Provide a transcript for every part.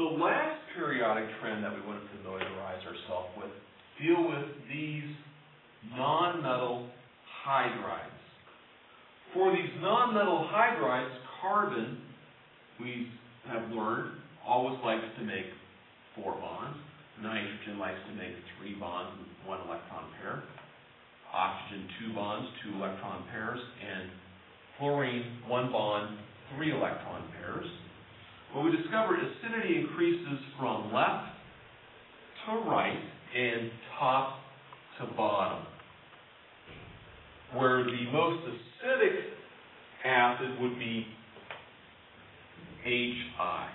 the last periodic trend that we want to familiarize ourselves with deal with these nonmetal hydrides. For these nonmetal hydrides, carbon, we have learned, always likes to make four bonds. Nitrogen likes to make three bonds with one electron pair. Oxygen, two bonds, two electron pairs. And fluorine, one bond, three electron pairs. We discovered acidity increases from left to right and top to bottom. Where the most acidic acid would be HI.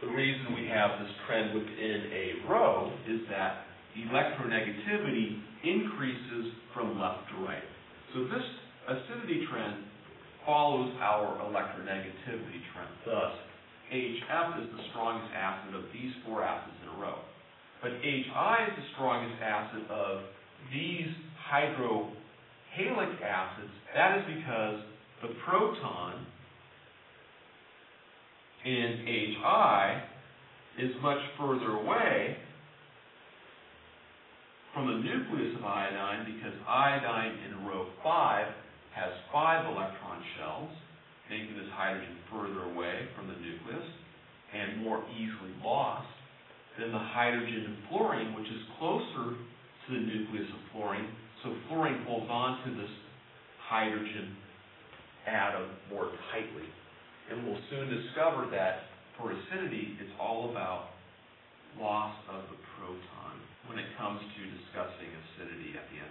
The reason we have this trend within a row is that electronegativity increases from left to right. So this acidity trend follows our electronegativity trend. Thus, HF is the strongest acid of these four acids in a row. But HI is the strongest acid of these hydrohalic acids. That is because the proton in HI is much further away from the nucleus of iodine because iodine in row 5 has five electron shells, making this hydrogen further away from the nucleus and more easily lost than the hydrogen in fluorine, which is closer to the nucleus of fluorine. So fluorine holds on to this hydrogen atom more tightly. And we'll soon discover that for acidity, it's all about loss of the proton when it comes to discussing acidity at the